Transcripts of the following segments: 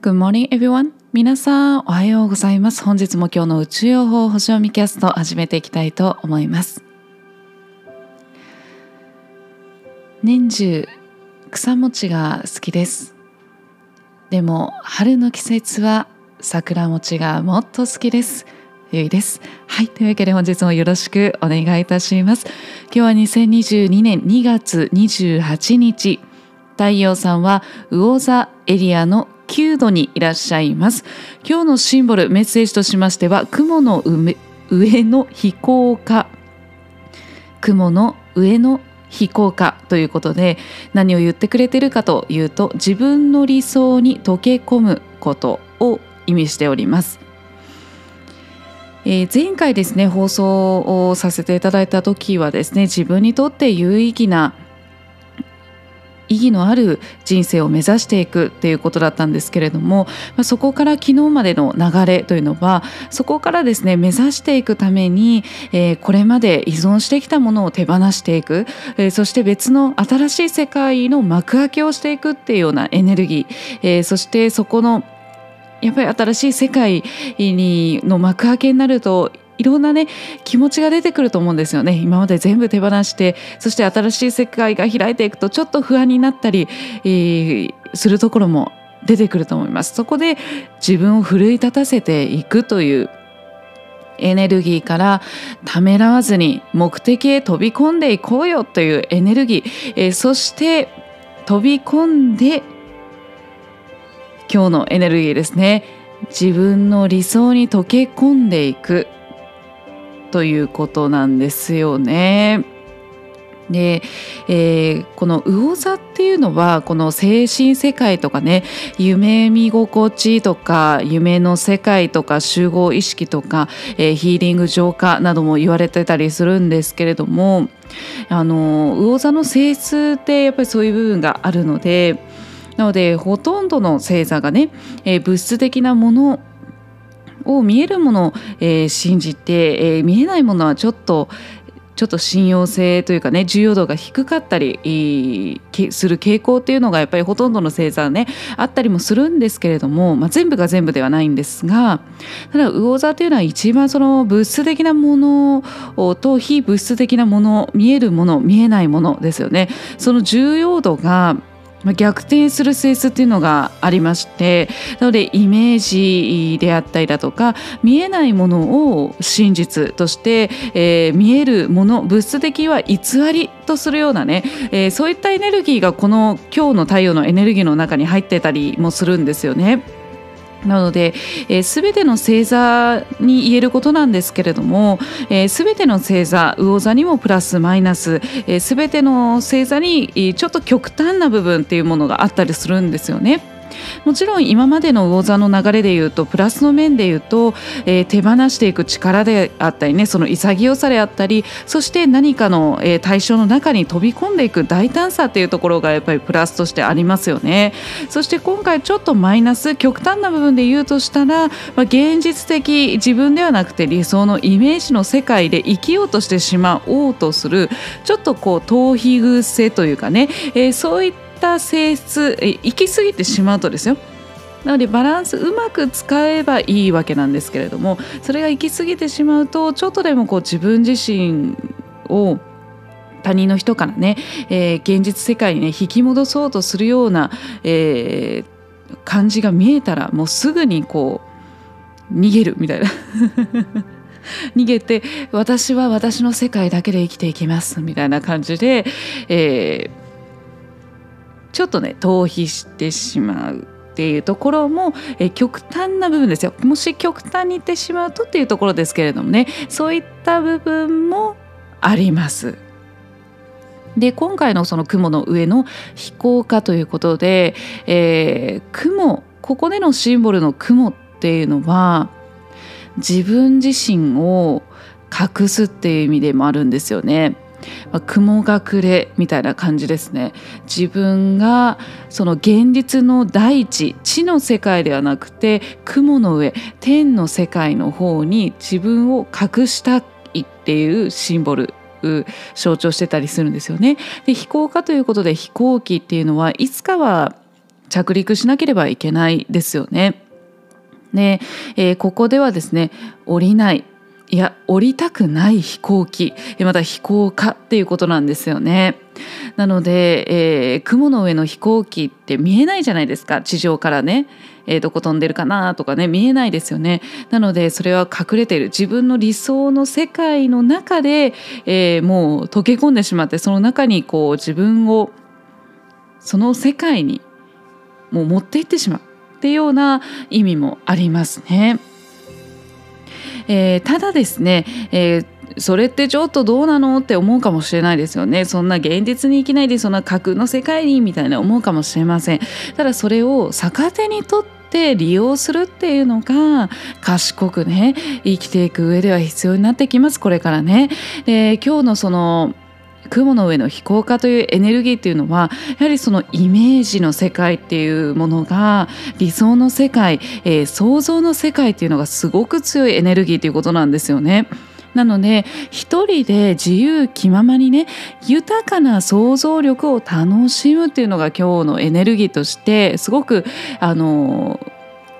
Good morning everyone. 皆さんおはようございます。本日も今日の宇宙予報星読みキャスト始めていきたいと思います。年中草餅が好きです。でも春の季節は桜餅がもっと好きです。ゆいです。はいというわけで本日もよろしくお願いいたします。今日は2022年2月28日。太陽さんは魚座エリアの9度にいらっしゃいます今日のシンボルメッセージとしましては雲の上の飛行家雲の上の飛行家ということで何を言ってくれてるかというと自分の理想に溶け込むことを意味しております。えー、前回ですね放送をさせていただいた時はですね自分にとって有意義な意義のある人生を目指していくっていうことだったんですけれども、ま、そこから昨日までの流れというのはそこからですね目指していくために、えー、これまで依存してきたものを手放していく、えー、そして別の新しい世界の幕開けをしていくっていうようなエネルギー、えー、そしてそこのやっぱり新しい世界にの幕開けになるといろんなね気持ちが出てくると思うんですよね。今まで全部手放してそして新しい世界が開いていくとちょっと不安になったり、えー、するところも出てくると思います。そこで自分を奮い立たせていくというエネルギーからためらわずに目的へ飛び込んでいこうよというエネルギー、えー、そして飛び込んで今日のエネルギーですね。自分の理想に溶け込んでいく。ということなんですよね。で、えー、この魚座っていうのはこの精神世界とかね夢見心地とか夢の世界とか集合意識とか、えー、ヒーリング浄化なども言われてたりするんですけれどもあの魚座の性質ってやっぱりそういう部分があるのでなのでほとんどの星座がね、えー、物質的なものを見えるものを、えー、信じて、えー、見えないものはちょっとちょっと信用性というかね重要度が低かったりする傾向っていうのがやっぱりほとんどの星座ねあったりもするんですけれども、まあ、全部が全部ではないんですがただ魚座というのは一番その物質的なものと非物質的なもの見えるもの見えないものですよね。その重要度が逆転する性質っていうのがありましてなのでイメージであったりだとか見えないものを真実として、えー、見えるもの物質的は偽りとするようなね、えー、そういったエネルギーがこの今日の太陽のエネルギーの中に入ってたりもするんですよね。なので、えー、全ての星座に言えることなんですけれども、えー、全ての星座魚座にもプラスマイナス、えー、全ての星座にちょっと極端な部分っていうものがあったりするんですよね。もちろん今までの魚座の流れでいうとプラスの面でいうと、えー、手放していく力であったりねその潔さであったりそして何かの、えー、対象の中に飛び込んでいく大胆さっていうところがやっぱりプラスとしてありますよね。そして今回ちょっとマイナス極端な部分で言うとしたら、まあ、現実的自分ではなくて理想のイメージの世界で生きようとしてしまおうとするちょっとこう逃避癖というかね、えー、そういったった性質行き過ぎてしまうとですよ。なのでバランスうまく使えばいいわけなんですけれどもそれが行き過ぎてしまうとちょっとでもこう自分自身を他人の人からね、えー、現実世界にね引き戻そうとするような、えー、感じが見えたらもうすぐにこう逃げるみたいな。逃げて私は私の世界だけで生きていきますみたいな感じで、えちょっとね逃避してしまうっていうところも、え極端な部分ですよもし極端にいってしまうとっていうところですけれどもねそういった部分もあります。で今回のその雲の上の飛行家ということで、えー、雲ここでのシンボルの雲っていうのは自分自身を隠すっていう意味でもあるんですよね。まあ、雲隠れみたいな感じですね自分がその現実の大地地の世界ではなくて雲の上天の世界の方に自分を隠したいっていうシンボル象徴してたりするんですよね。で飛行家ということで飛行機っていうのはいつかは着陸しなければいけないですよね。で、えー、ここではですね降りないいや降りたくない飛行機また飛行家っていうことなんですよね。なので、えー、雲の上の飛行機って見えないじゃないですか地上からね、えー、どこ飛んでるかなとかね見えないですよね。なのでそれは隠れている自分の理想の世界の中で、えー、もう溶け込んでしまってその中にこう自分をその世界にもう持っていってしまうっていうような意味もありますね。えー、ただですね、えーそれってちょっとどうなのって思うかもしれないですよね。そんな現実に生きないでそんな架空の世界にみたいな思うかもしれません。ただそれを逆手にとって利用するっていうのが賢くね生きていく上では必要になってきます。これからね。で今日のその雲の上の飛行家というエネルギーっていうのはやはりそのイメージの世界っていうものが理想の世界、えー、想像の世界っていうのがすごく強いエネルギーということなんですよね。なので一人で自由気ままにね豊かな想像力を楽しむっていうのが今日のエネルギーとしてすごくあの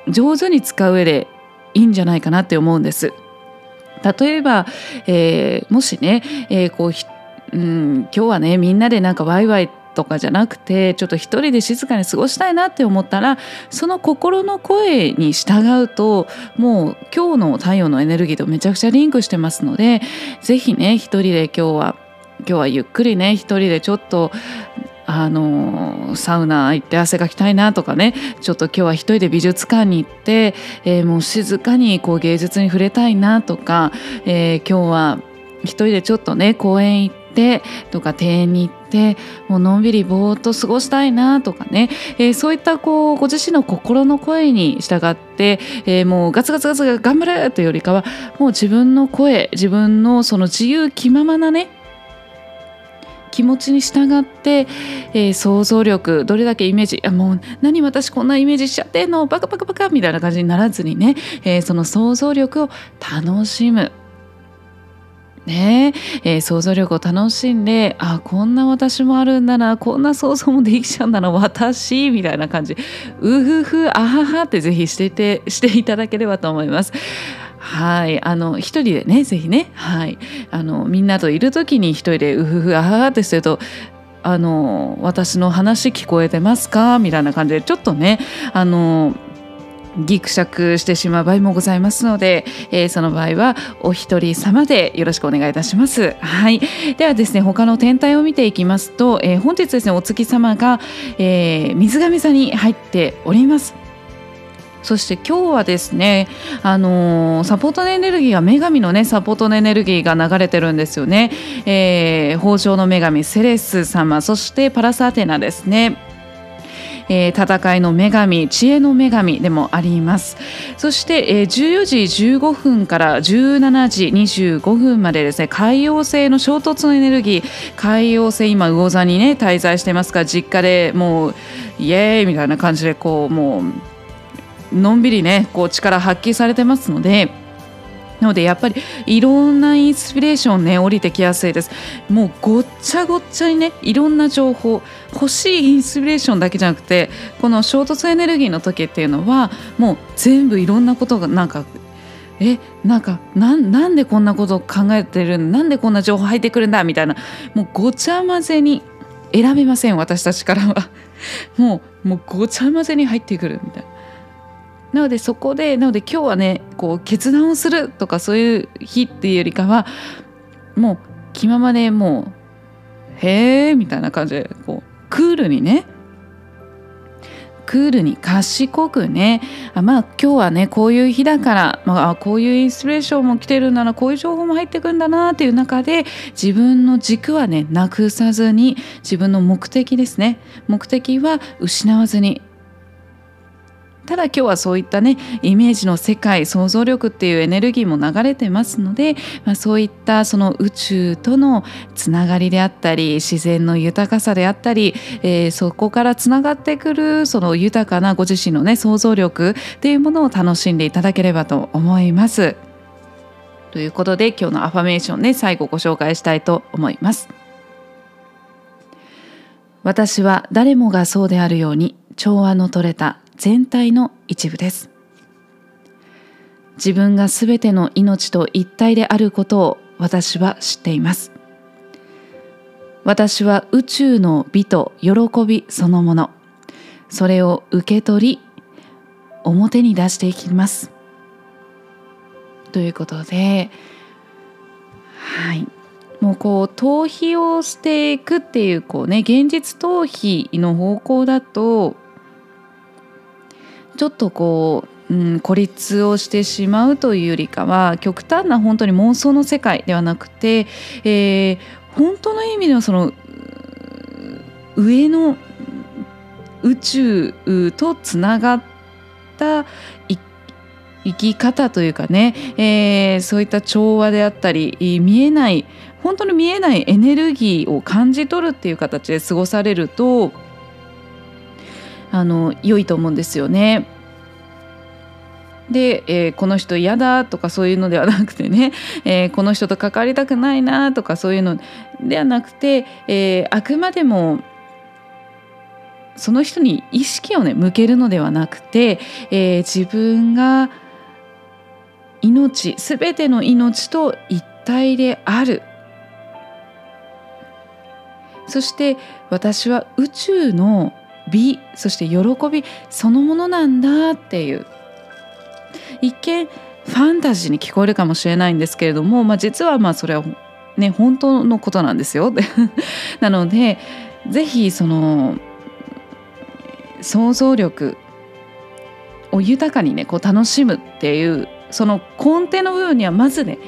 上手に使う上でいいんじゃないかなって思うんです。例えば、えー、もしね、えー、こううん、今日はねみんなでなんかワイワイとかじゃなくてちょっと一人で静かに過ごしたいなって思ったらその心の声に従うともう今日の太陽のエネルギーとめちゃくちゃリンクしてますので是非ね一人で今日は今日はゆっくりね一人でちょっとあのサウナ行って汗かきたいなとかねちょっと今日は一人で美術館に行って、えー、もう静かにこう芸術に触れたいなとか、えー、今日は一人でちょっとね公園行ってとか庭園に行ってもうのんびりぼーっと過ごしたいなとかね、えー、そういったこうご自身の心の声に従って、えー、もうガツガツガツ頑張れというよりかはもう自分の声自分のその自由気ままなね気持ちに従って、えー、想像力どれだけイメージあもう何私こんなイメージしちゃってんのバカバカバカみたいな感じにならずにね、えー、その想像力を楽しむ。ね。えー、想像力を楽しんであこんな私もあるんだなこんな想像もできちゃうんだな私みたいな感じ。うふふあははってぜひしててしていただければと思います。はい。あの一人でねぜひね。はい。あのみんなといる時に一人でうふふあははってするとあの私の話聞こえてますか？みたいな感じでちょっとねあのギクシャクしてしまう場合もございますので、えー、その場合はお一人様でよろしくお願いいたします。はい、ではですね他の天体を見ていきますと、えー、本日ですねお月様が、えー、水亀座に入っております。そして今日はですね、あのー、サポートのエネルギーが女神のねサポートのエネルギーが流れてるんですよね。えー、豊穣の女神セレス様そしてパラスアテナですね。えー、戦いの女神知恵の女神でもあります。そして、えー、14時15分から17時25分までですね海洋星の衝突のエネルギー海洋星今魚座にね滞在してますから実家でもうイエーイみたいな感じでこうもうのんびりねこう力発揮されてますのでなのでやっぱりいろんなインスピレーションね降りてきやすいです。もうごっちゃごっちゃにねいろんな情報欲しいインスピレーションだけじゃなくてこの衝突エネルギーの時っていうのはもう全部いろんなことがなんかえなんかなんでこんなことを考えてるなんでこんな情報入ってくるんだみたいな。もうごちゃ混ぜに選べません私たちからは。もうもうごちゃ混ぜに入ってくるみたいな。なのでそこでなので今日はねこう決断をするとかそういう日っていうよりかはもう気ままでもうへえみたいな感じでこうクールにねクールに賢くねあまあ今日はねこういう日だから、まあ、こういうインスピレーションも来てるんだなこういう情報も入ってくんだなっていう中で自分の軸はねなくさずに自分の目的ですね。目的は失わずにただ今日はそういったねイメージの世界想像力っていうエネルギーも流れてますので、まあ、そういったその宇宙とのつながりであったり自然の豊かさであったり、えー、そこからつながってくるその豊かなご自身のね想像力っていうものを楽しんでいただければと思います。ということで今日のアファメーションね最後ご紹介したいと思います。私は誰もがそうであるように調和の取れた全体の一部です。自分がすべての命と一体であることを私は知っています。私は宇宙の美と喜びそのもの。それを受け取り表に出していきます。ということではい。もうこう逃避をしていくっていうこうね現実逃避の方向だとちょっとこう、うん、孤立をしてしまうというよりかは極端な本当に妄想の世界ではなくて、えー、本当の意味でのその上の宇宙とつながった生き方というかね、えー、そういった調和であったり見えない本当に見えないエネルギーを感じ取るっていう形で過ごされるとあの良いと思うんですよね。で、えー、この人嫌だとかそういうのではなくてね、えー、この人と関わりたくないなとかそういうのではなくて、えー、あくまでもその人に意識をね向けるのではなくて、え自分が命全ての命と一体であるそして私は宇宙の美そして喜びそのものなんだっていう一見ファンタジーに聞こえるかもしれないんですけれども、まあ、実はまあそれはね本当のことなんですよ。なので是非その想像力を豊かにねこう楽しむっていうその根底の部分にはまずね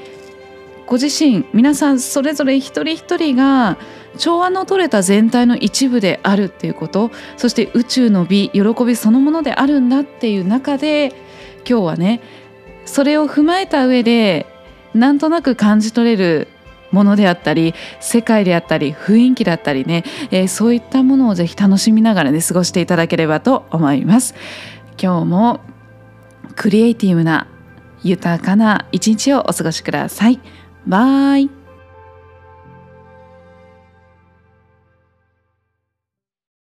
ご自身皆さんそれぞれ一人一人が調和の取れた全体の一部であるっていうこと。そして宇宙の美喜びそのものであるんだっていう中で今日はねそれを踏まえた上でなんとなく感じ取れるものであったり世界であったり雰囲気だったりね、えー、そういったものをぜひ楽しみながらね過ごしていただければと思います。今日もクリエイティブな豊かな一日をお過ごしください。バイ。